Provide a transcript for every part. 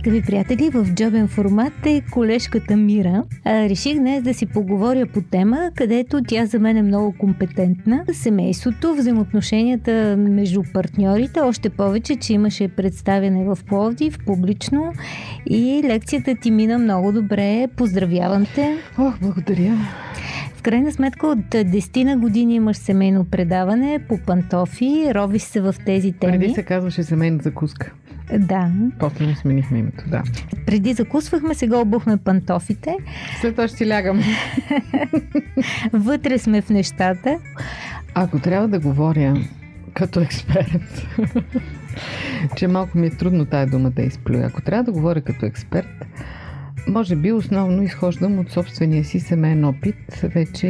Скъпи приятели, в джобен формат е колежката Мира. А, реших днес да си поговоря по тема, където тя за мен е много компетентна. Семейството, взаимоотношенията между партньорите, още повече, че имаше представяне в Пловдив, публично и лекцията ти мина много добре. Поздравявам те! Ох, благодаря! В крайна сметка от 10 на години имаш семейно предаване по пантофи, ровиш се в тези теми. Преди се казваше семейна закуска. Да. После му сменихме името, да. Преди закусвахме, сега обухме пантофите. След това ще си лягам. Вътре сме в нещата. Ако трябва да говоря като експерт, че малко ми е трудно тая дума да изплюя. Ако трябва да говоря като експерт, може би основно изхождам от собствения си семейен опит вече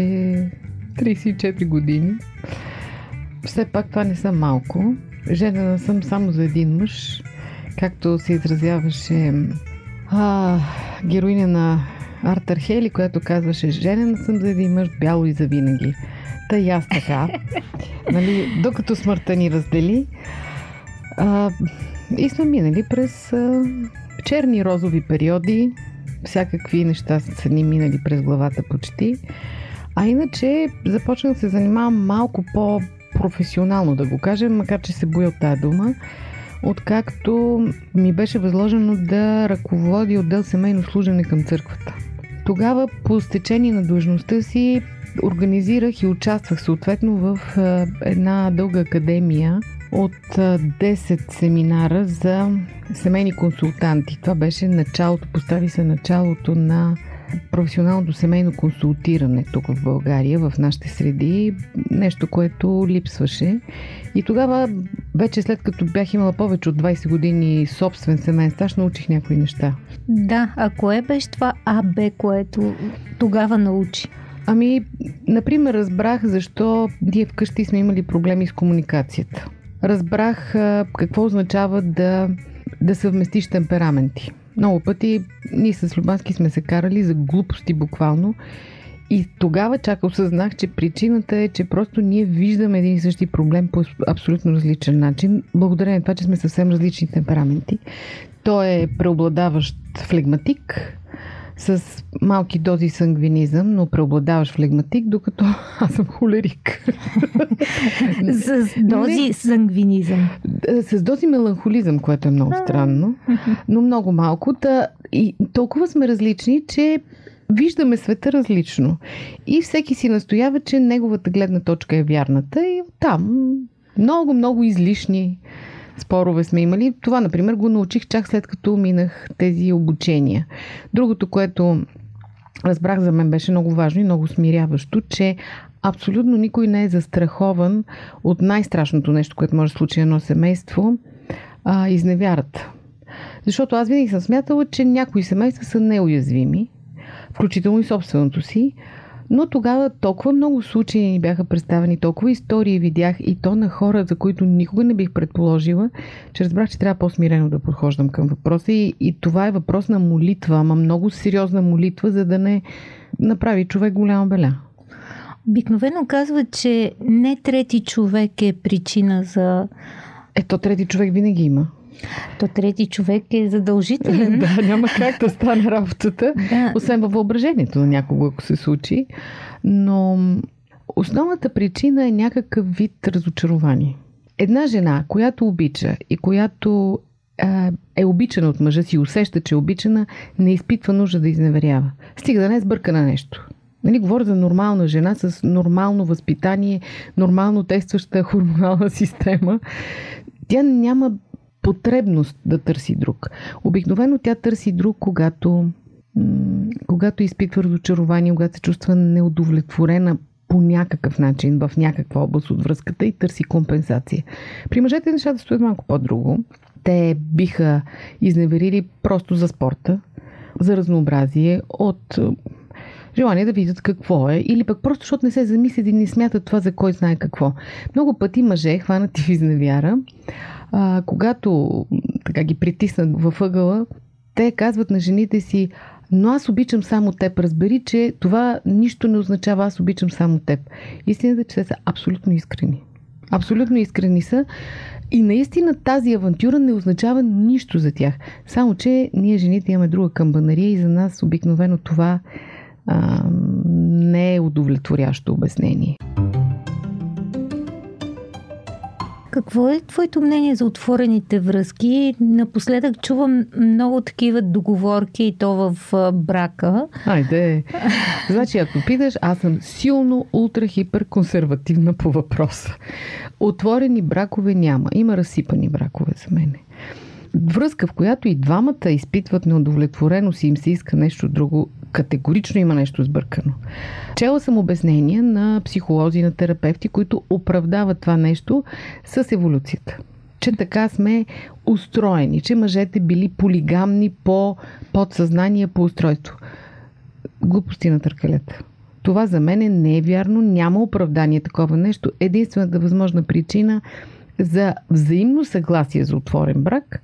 34 години. Все пак това не са малко. Женена съм само за един мъж както се изразяваше а, героиня на Артър Хейли, която казваше Женена съм за един мъж бяло и завинаги. Та и аз така. нали, докато смъртта ни раздели. А, и сме минали през а, черни розови периоди. Всякакви неща са ни минали през главата почти. А иначе започнах да се занимавам малко по-професионално, да го кажем, макар че се боя от тази дума откакто ми беше възложено да ръководи отдел семейно служене към църквата. Тогава по стечение на длъжността си организирах и участвах съответно в една дълга академия от 10 семинара за семейни консултанти. Това беше началото, постави се началото на професионалното семейно консултиране тук в България, в нашите среди, нещо, което липсваше. И тогава, вече след като бях имала повече от 20 години собствен семейен стаж, научих някои неща. Да, а кое беше това АБ, което тогава научи? Ами, например, разбрах защо ние вкъщи сме имали проблеми с комуникацията. Разбрах какво означава да, да съвместиш темпераменти. Много пъти ние с Любански сме се карали за глупости буквално. И тогава чак осъзнах, че причината е, че просто ние виждаме един и същи проблем по абсолютно различен начин, благодарение на това, че сме съвсем различни темпераменти. Той е преобладаващ флегматик, с малки дози сангвинизъм, но преобладаваш флегматик, докато аз съм холерик. с дози Не, сангвинизъм. С дози меланхолизъм, което е много странно, но много малко. Та, и толкова сме различни, че виждаме света различно. И всеки си настоява, че неговата гледна точка е вярната и там много, много излишни спорове сме имали. Това, например, го научих чак след като минах тези обучения. Другото, което разбрах за мен беше много важно и много смиряващо, че абсолютно никой не е застрахован от най-страшното нещо, което може да случи едно семейство а, изневярата. Защото аз винаги съм смятала, че някои семейства са неуязвими, включително и собственото си, но тогава толкова много случаи ни бяха представени, толкова истории видях и то на хора, за които никога не бих предположила, че разбрах, че трябва по-смирено да подхождам към въпроса. И, и това е въпрос на молитва, ама много сериозна молитва, за да не направи човек голяма беля. Обикновено казва, че не трети човек е причина за. Ето, трети човек винаги има. То трети човек е задължителен. да, няма как да стане работата, да. освен във въображението на някого, ако се случи. Но основната причина е някакъв вид разочарование. Една жена, която обича и която е обичана от мъжа си, усеща, че е обичана, не изпитва нужда да изневерява. Стига да не е сбърка на нещо. Нали, говоря за нормална жена с нормално възпитание, нормално действаща хормонална система. Тя няма потребност да търси друг. Обикновено тя търси друг, когато, когато изпитва разочарование, когато се чувства неудовлетворена по някакъв начин в някаква област от връзката и търси компенсация. При мъжете нещата стоят малко по-друго. Те биха изневерили просто за спорта, за разнообразие от желание да видят какво е, или пък просто защото не се замислят и не смятат това за кой знае какво. Много пъти мъже, хванати в изневяра, а, когато така ги притиснат във ъгъла, те казват на жените си, но аз обичам само теб. Разбери, че това нищо не означава аз обичам само теб. Истината е, че те са абсолютно искрени. Абсолютно искрени са. И наистина тази авантюра не означава нищо за тях. Само, че ние жените имаме друга камбанария и за нас обикновено това а, не е удовлетворящо обяснение. Какво е твоето мнение за отворените връзки? Напоследък чувам много такива договорки и то в брака. Айде. Значи, ако питаш, аз съм силно ултрахипер консервативна по въпроса. Отворени бракове няма. Има разсипани бракове за мене връзка, в която и двамата изпитват неудовлетвореност и им се иска нещо друго, категорично има нещо сбъркано. Чела съм обяснения на психолози, на терапевти, които оправдават това нещо с еволюцията че така сме устроени, че мъжете били полигамни по подсъзнание, по устройство. Глупости на търкалета. Това за мен не е вярно, няма оправдание такова нещо. Единствената възможна причина за взаимно съгласие за отворен брак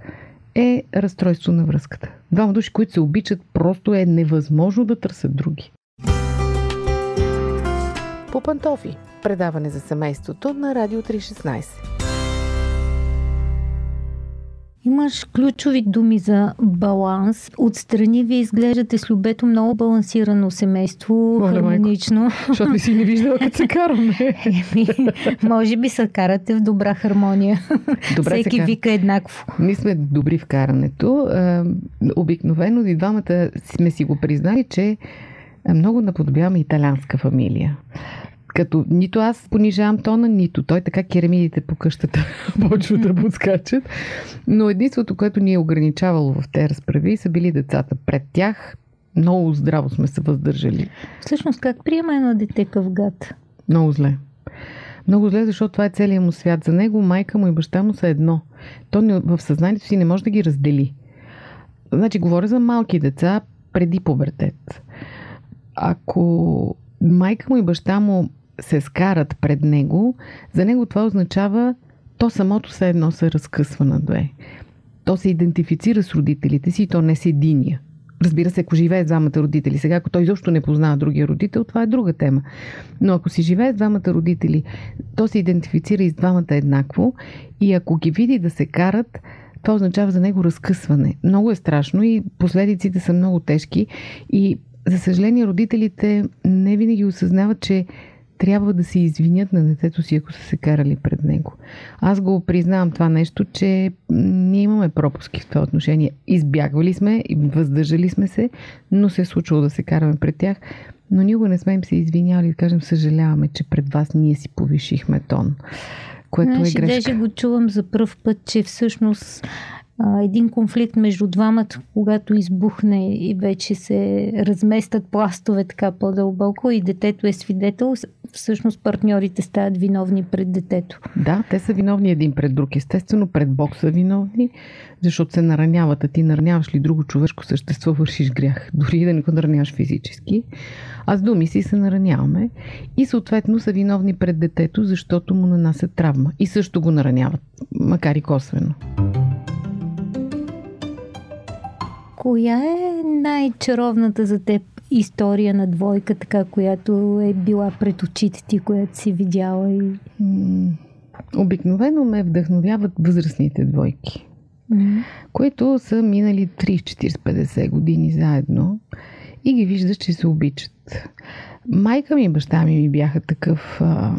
е разстройство на връзката. Двама души, които се обичат, просто е невъзможно да търсят други. По пантофи. Предаване за семейството на Радио 316. Имаш ключови думи за баланс. Отстрани ви изглеждате с любето много балансирано семейство, Оле, хармонично. Майко, защото не си не виждала като се караме. Еми, може би се карате в добра хармония. Добре Всеки вика еднакво. Ние сме добри в карането. Обикновено и двамата сме си го признали, че много наподобяваме италианска фамилия. Като нито аз понижавам тона, нито той, така керамидите по къщата почват да подскачат. Но единството, което ни е ограничавало в тези разправи, са били децата. Пред тях много здраво сме се въздържали. Всъщност, как приема едно дете къв гад? Много зле. Много зле, защото това е целият му свят. За него майка му и баща му са едно. То в съзнанието си не може да ги раздели. Значи, говоря за малки деца преди пубертет. Ако майка му и баща му се скарат пред него, за него това означава то самото се едно се разкъсва на две. То се идентифицира с родителите си и то не с единия. Разбира се, ако живее с двамата родители, сега ако той изобщо не познава другия родител, това е друга тема. Но ако си живее с двамата родители, то се идентифицира и с двамата еднакво и ако ги види да се карат, това означава за него разкъсване. Много е страшно и последиците са много тежки и за съжаление родителите не винаги осъзнават, че трябва да се извинят на детето си, ако са се карали пред него. Аз го признавам това нещо, че ние имаме пропуски в това отношение. Избягвали сме, въздържали сме се, но се е случило да се караме пред тях. Но никога не сме им се извинявали да кажем съжаляваме, че пред вас ние си повишихме тон. Което Знаеш, е грешка. Даже го чувам за първ път, че всъщност а, един конфликт между двамата, когато избухне и вече се разместят пластове така по-дълбоко и детето е свидетел, всъщност партньорите стават виновни пред детето. Да, те са виновни един пред друг. Естествено, пред Бог са виновни, защото се нараняват. А ти нараняваш ли друго човешко същество, вършиш грях. Дори да не го нараняваш физически. А с думи си се нараняваме. И съответно са виновни пред детето, защото му нанасят травма. И също го нараняват, макар и косвено. Коя е най-чаровната за теб история на двойка, така, която е била пред очите ти, която си видяла? И... Обикновено ме вдъхновяват възрастните двойки, mm-hmm. които са минали 30-40-50 години заедно и ги виждаш, че се обичат. Майка ми и баща ми ми бяха такъв, а,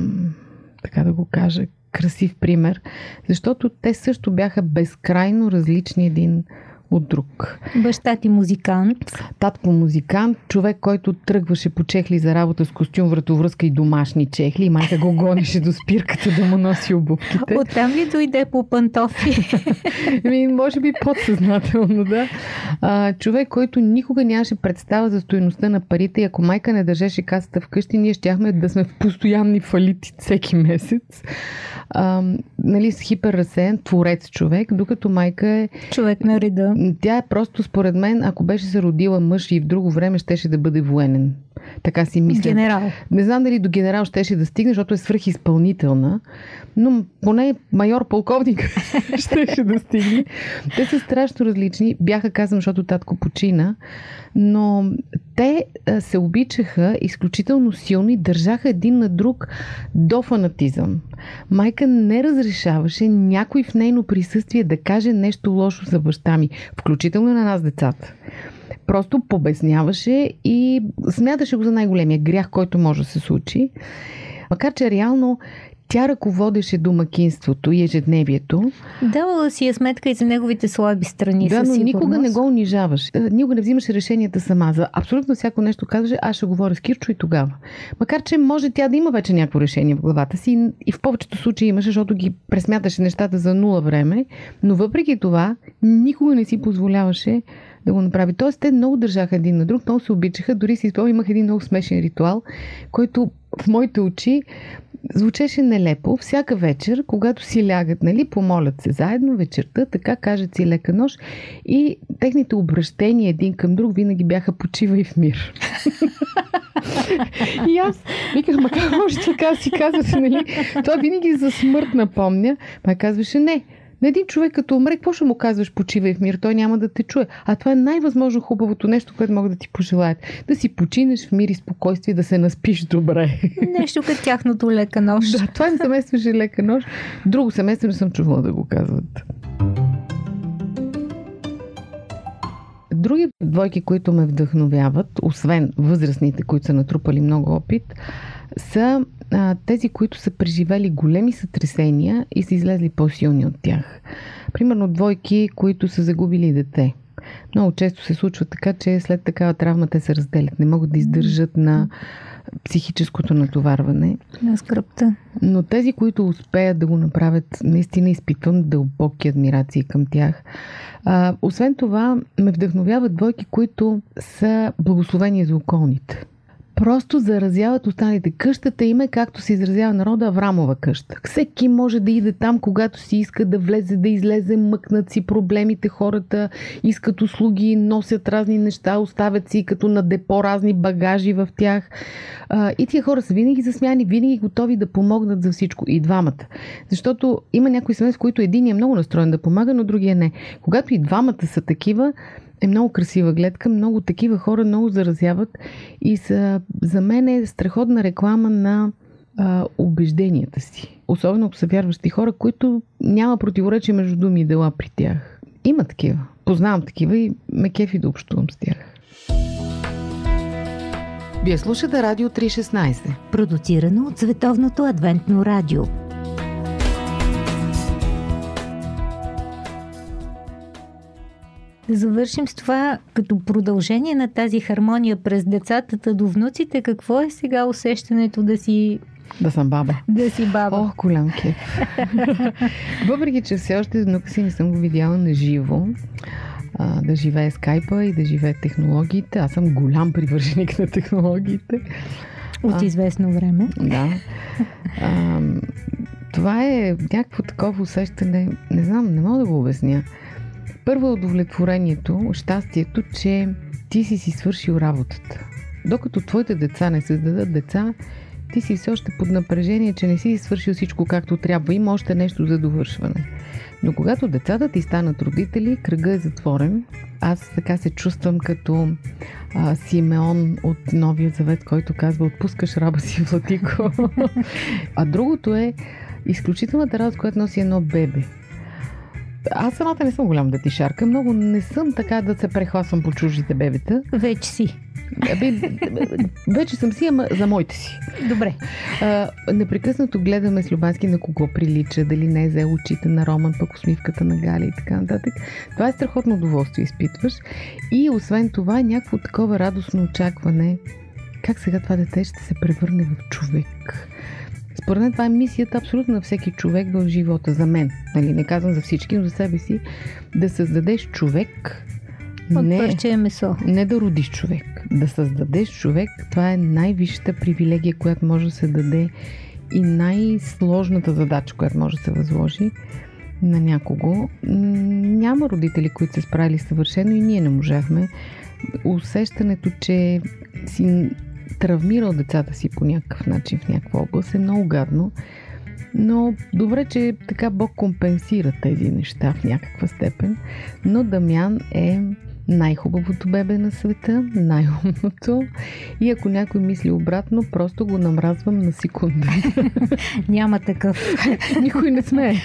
така да го кажа, красив пример, защото те също бяха безкрайно различни един от друг. Баща ти музикант. Татко музикант, човек, който тръгваше по чехли за работа с костюм, вратовръзка и домашни чехли. И майка го гонеше до спирката да му носи обувките. Оттам ли дойде по пантофи? Ми, може би подсъзнателно, да. А, човек, който никога нямаше представа за стоеността на парите и ако майка не държеше касата вкъщи, ние щяхме да сме в постоянни фалити всеки месец. а, нали, с хиперразсеян творец човек, докато майка е... Човек на реда. Тя е просто, според мен, ако беше се родила мъж и в друго време, щеше да бъде военен. Така си мисля. Генерал. Не знам дали до генерал щеше да стигне, защото е свръхизпълнителна, но поне майор полковник щеше да стигне. Те са страшно различни. Бяха, казвам, защото татко почина, но те се обичаха изключително силно и държаха един на друг до фанатизъм. Майка не разрешаваше някой в нейно присъствие да каже нещо лошо за баща ми, включително на нас децата просто побесняваше и смяташе го за най-големия грях, който може да се случи. Макар, че реално тя ръководеше домакинството и ежедневието. Давала си е сметка и за неговите слаби страни. Да, но никога не го унижаваш. Е, никога не взимаш решенията сама. За абсолютно всяко нещо казваше, аз ще говоря с Кирчо и тогава. Макар, че може тя да има вече някакво решение в главата си и в повечето случаи имаше, защото ги пресмяташе нещата за нула време, но въпреки това никога не си позволяваше да го направи. Тоест, те много държаха един на друг, много се обичаха. Дори си спомням, имах един много смешен ритуал, който в моите очи звучеше нелепо. Всяка вечер, когато си лягат, нали, помолят се заедно вечерта, така кажат си лека нощ и техните обращения един към друг винаги бяха почива и в мир. и аз виках, ма как може така си казвате, нали? Това винаги за смърт напомня. Ма казваше, не, на един човек като умре, какво ще му казваш почивай в мир? Той няма да те чуе. А това е най-възможно хубавото нещо, което могат да ти пожелаят. Да си починеш в мир и спокойствие, да се наспиш добре. Нещо като тяхното лека нощ. Да, това не семействаше лека нощ. Друго семейство не съм чувала да го казват. Други двойки, които ме вдъхновяват, освен възрастните, които са натрупали много опит, са а, тези, които са преживели големи сътресения и са излезли по-силни от тях. Примерно двойки, които са загубили дете. Много често се случва така, че след такава травма те се разделят. Не могат да издържат на психическото натоварване. На скръпта. Но тези, които успеят да го направят, наистина изпитвам дълбоки адмирации към тях. А, освен това, ме вдъхновяват двойки, които са благословени за околните просто заразяват останалите. Къщата им е, както се изразява народа, Аврамова къща. Всеки може да иде там, когато си иска да влезе, да излезе, мъкнат си проблемите, хората искат услуги, носят разни неща, оставят си като на депо разни багажи в тях. И тия хора са винаги засмяни, винаги готови да помогнат за всичко. И двамата. Защото има някои семейства, които един е много настроен да помага, но другия не. Когато и двамата са такива, е много красива гледка. Много такива хора много заразяват и са, за мен е страхотна реклама на а, убежденията си. Особено ако са вярващи хора, които няма противоречие между думи и дела при тях. Има такива. Познавам такива и ме кефи да общувам с тях. Вие слушате Радио 316. Продуцирано от Световното адвентно радио. Да завършим с това, като продължение на тази хармония през децата до внуците, какво е сега усещането да си да съм баба. Да си баба. Ох, голям кеф. Въпреки, че все още внука си не съм го видяла на живо, да живее скайпа и да живее технологиите. Аз съм голям привърженик на технологиите. От а, известно време. Да. А, това е някакво такова усещане, не знам, не мога да го обясня. Първо удовлетворението, щастието, че ти си си свършил работата. Докато твоите деца не създадат деца, ти си все още под напрежение, че не си свършил всичко както трябва. Има още нещо за довършване. Но когато децата ти станат родители, кръга е затворен. Аз така се чувствам като а, Симеон от Новия завет, който казва отпускаш раба си Владико. а другото е изключителната радост, която носи едно бебе. Аз самата не съм голям детишарка. Много не съм така да се прехласвам по чуждите бебета. Вече си. Аби, вече съм си, ама за моите си. Добре. А, непрекъснато гледаме с Любански на кого прилича, дали не е взел очите на Роман, пък усмивката на Галя и така нататък. Това е страхотно удоволствие, изпитваш. И освен това, някакво такова радостно очакване, как сега това дете ще се превърне в човек според мен това е мисията абсолютно на всеки човек в живота. За мен. Нали, не казвам за всички, но за себе си. Да създадеш човек. От не, парче месо. Не да родиш човек. Да създадеш човек, това е най-висшата привилегия, която може да се даде и най-сложната задача, която може да се възложи на някого. Няма родители, които се справили съвършено и ние не можахме. Усещането, че си травмирал децата си по някакъв начин в някаква област е много гадно. Но добре, че така Бог компенсира тези неща в някаква степен. Но Дамян е най-хубавото бебе на света, най-умното. И ако някой мисли обратно, просто го намразвам на секунда. Няма такъв. Никой не сме.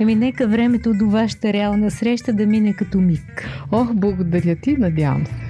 Еми, нека времето до вашата реална среща да мине като миг. Ох, благодаря ти, надявам се.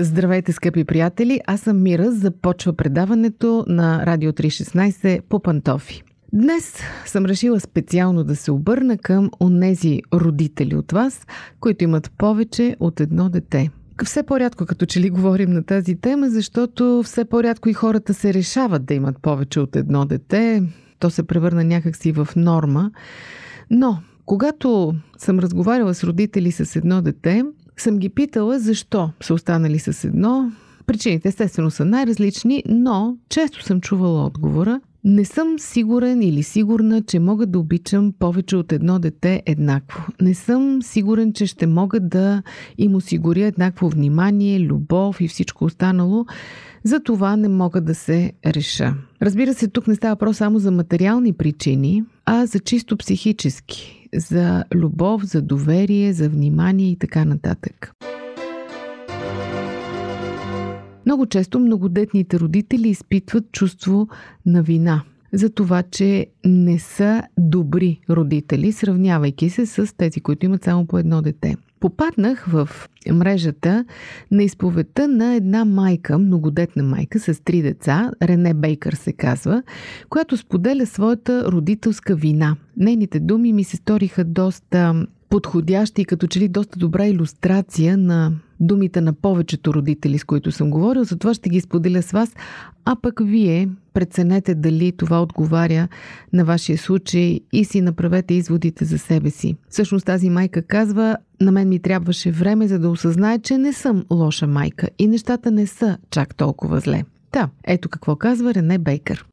Здравейте, скъпи приятели! Аз съм Мира. Започва предаването на Радио 316 по пантофи. Днес съм решила специално да се обърна към онези родители от вас, които имат повече от едно дете. Все по-рядко като че ли говорим на тази тема, защото все по-рядко и хората се решават да имат повече от едно дете. То се превърна някакси в норма. Но, когато съм разговаряла с родители с едно дете, съм ги питала защо са останали с едно. Причините естествено са най-различни, но често съм чувала отговора. Не съм сигурен или сигурна, че мога да обичам повече от едно дете еднакво. Не съм сигурен, че ще мога да им осигуря еднакво внимание, любов и всичко останало. За това не мога да се реша. Разбира се, тук не става въпрос само за материални причини, а за чисто психически за любов, за доверие, за внимание и така нататък. Много често многодетните родители изпитват чувство на вина за това, че не са добри родители, сравнявайки се с тези, които имат само по едно дете. Попаднах в мрежата на изповедта на една майка, многодетна майка с три деца, Рене Бейкър се казва, която споделя своята родителска вина. Нейните думи ми се сториха доста подходящи и като че ли доста добра иллюстрация на думите на повечето родители, с които съм говорил. Затова ще ги споделя с вас, а пък вие преценете дали това отговаря на вашия случай и си направете изводите за себе си. Всъщност тази майка казва, на мен ми трябваше време, за да осъзнае, че не съм лоша майка и нещата не са чак толкова зле. Та, ето какво казва Рене Бейкър.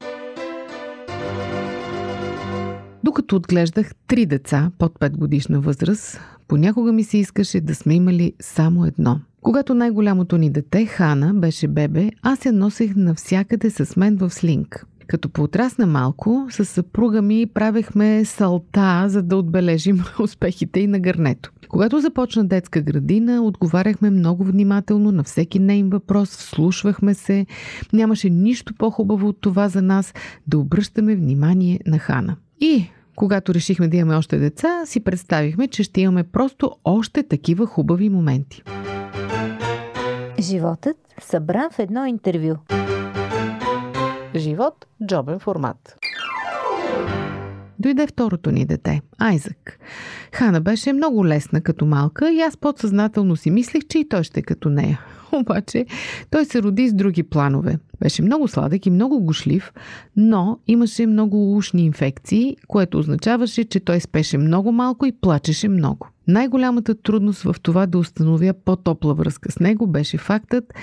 Докато отглеждах три деца под 5 годишна възраст, понякога ми се искаше да сме имали само едно. Когато най-голямото ни дете, Хана, беше бебе, аз я носех навсякъде с мен в слинг. Като поотрасна малко, с съпруга ми правехме салта, за да отбележим успехите и на гърнето. Когато започна детска градина, отговаряхме много внимателно на всеки нейн въпрос, вслушвахме се. Нямаше нищо по-хубаво от това за нас да обръщаме внимание на Хана. И когато решихме да имаме още деца, си представихме, че ще имаме просто още такива хубави моменти. Животът събран в едно интервю. Живот – джобен формат. Дойде второто ни дете, Айзък. Хана беше много лесна като малка и аз подсъзнателно си мислех, че и той ще е като нея. Обаче той се роди с други планове. Беше много сладък и много гошлив, но имаше много ушни инфекции, което означаваше, че той спеше много малко и плачеше много. Най-голямата трудност в това да установя по-топла връзка с него беше фактът,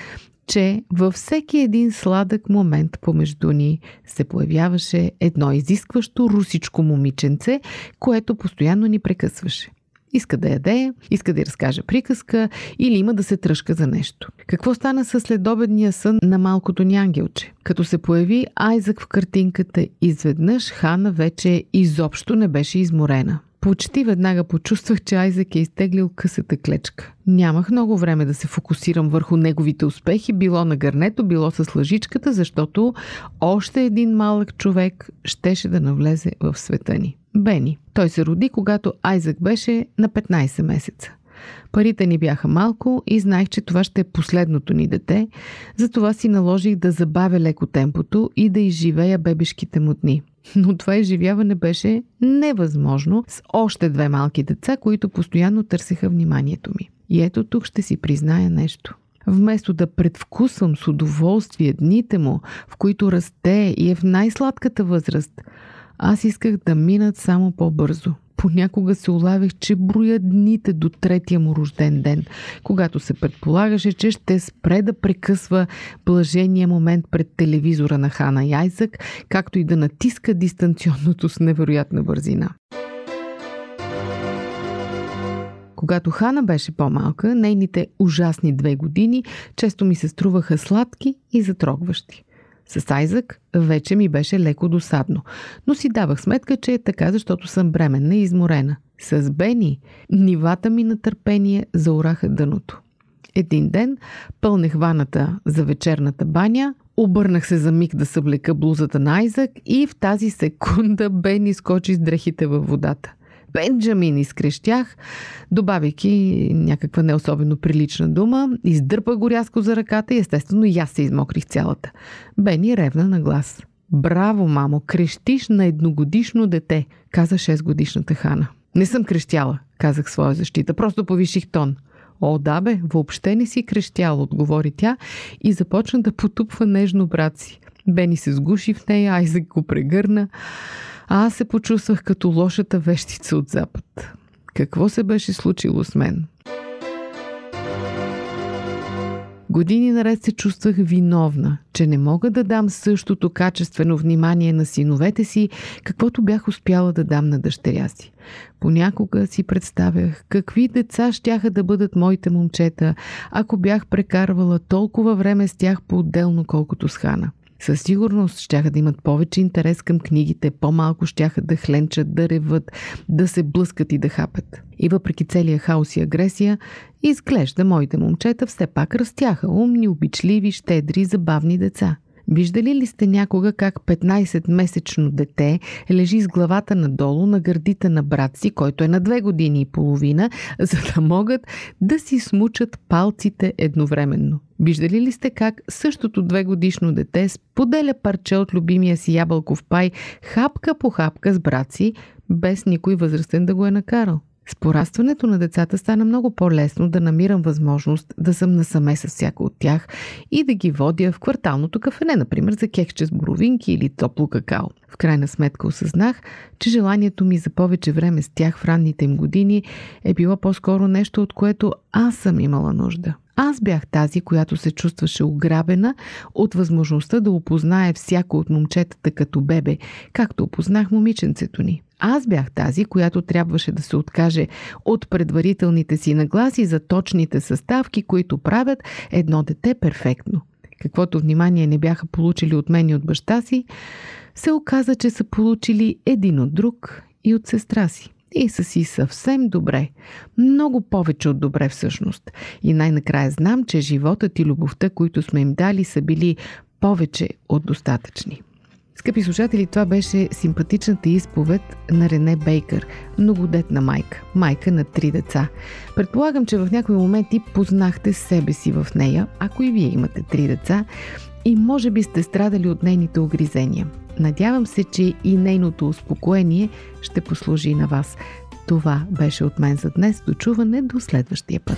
че във всеки един сладък момент помежду ни се появяваше едно изискващо русичко момиченце, което постоянно ни прекъсваше. Иска да яде, иска да й разкаже приказка или има да се тръжка за нещо. Какво стана с следобедния сън на малкото ни ангелче? Като се появи Айзък в картинката, изведнъж Хана вече изобщо не беше изморена. Почти веднага почувствах, че Айзек е изтеглил късата клечка. Нямах много време да се фокусирам върху неговите успехи, било на гърнето, било с лъжичката, защото още един малък човек щеше да навлезе в света ни. Бени. Той се роди, когато Айзек беше на 15 месеца. Парите ни бяха малко и знаех, че това ще е последното ни дете, затова си наложих да забавя леко темпото и да изживея бебешките му дни. Но това изживяване беше невъзможно с още две малки деца, които постоянно търсеха вниманието ми. И ето тук ще си призная нещо. Вместо да предвкусвам с удоволствие дните му, в които расте и е в най-сладката възраст, аз исках да минат само по-бързо. Понякога се улавях, че броя дните до третия му рожден ден, когато се предполагаше, че ще спре да прекъсва блажения момент пред телевизора на Хана Яйзък, както и да натиска дистанционното с невероятна бързина. Когато Хана беше по-малка, нейните ужасни две години често ми се струваха сладки и затрогващи. С Айзък вече ми беше леко досадно, но си давах сметка, че е така, защото съм бременна и изморена. С Бени нивата ми на търпение заораха дъното. Един ден пълнех ваната за вечерната баня, обърнах се за миг да съблека блузата на Айзък и в тази секунда Бени скочи с дрехите във водата. Бенджамин изкрещях, добавяйки някаква не особено прилична дума, издърпа го рязко за ръката и естествено и аз се измокрих цялата. Бени ревна на глас. Браво, мамо, крещиш на едногодишно дете, каза 6 годишната Хана. Не съм крещяла, казах своя защита, просто повиших тон. О, да бе, въобще не си крещяла, отговори тя и започна да потупва нежно брат си. Бени се сгуши в нея, Айзек го прегърна. А аз се почувствах като лошата вещица от Запад. Какво се беше случило с мен? Години наред се чувствах виновна, че не мога да дам същото качествено внимание на синовете си, каквото бях успяла да дам на дъщеря си. Понякога си представях какви деца щяха да бъдат моите момчета, ако бях прекарвала толкова време с тях по-отделно, колкото с Хана. Със сигурност щяха да имат повече интерес към книгите, по-малко щяха да хленчат, да реват, да се блъскат и да хапят. И въпреки целия хаос и агресия, изглежда моите момчета все пак растяха умни, обичливи, щедри, забавни деца. Виждали ли сте някога как 15-месечно дете лежи с главата надолу на гърдите на брат си, който е на две години и половина, за да могат да си смучат палците едновременно? Виждали ли сте как същото две годишно дете споделя парче от любимия си ябълков пай хапка по хапка с брат си, без никой възрастен да го е накарал? С порастването на децата стана много по-лесно да намирам възможност да съм насаме с всяко от тях и да ги водя в кварталното кафене, например за кекче с боровинки или топло какао. В крайна сметка осъзнах, че желанието ми за повече време с тях в ранните им години е било по-скоро нещо, от което аз съм имала нужда. Аз бях тази, която се чувстваше ограбена от възможността да опознае всяко от момчетата като бебе, както опознах момиченцето ни. Аз бях тази, която трябваше да се откаже от предварителните си нагласи за точните съставки, които правят едно дете перфектно. Каквото внимание не бяха получили от мен и от баща си, се оказа, че са получили един от друг и от сестра си и са си съвсем добре. Много повече от добре всъщност. И най-накрая знам, че животът и любовта, които сме им дали, са били повече от достатъчни. Скъпи слушатели, това беше симпатичната изповед на Рене Бейкър, многодетна майка, майка на три деца. Предполагам, че в някои моменти познахте себе си в нея, ако и вие имате три деца, и може би сте страдали от нейните огризения. Надявам се, че и нейното успокоение ще послужи на вас. Това беше от мен за днес. Дочуване до следващия път.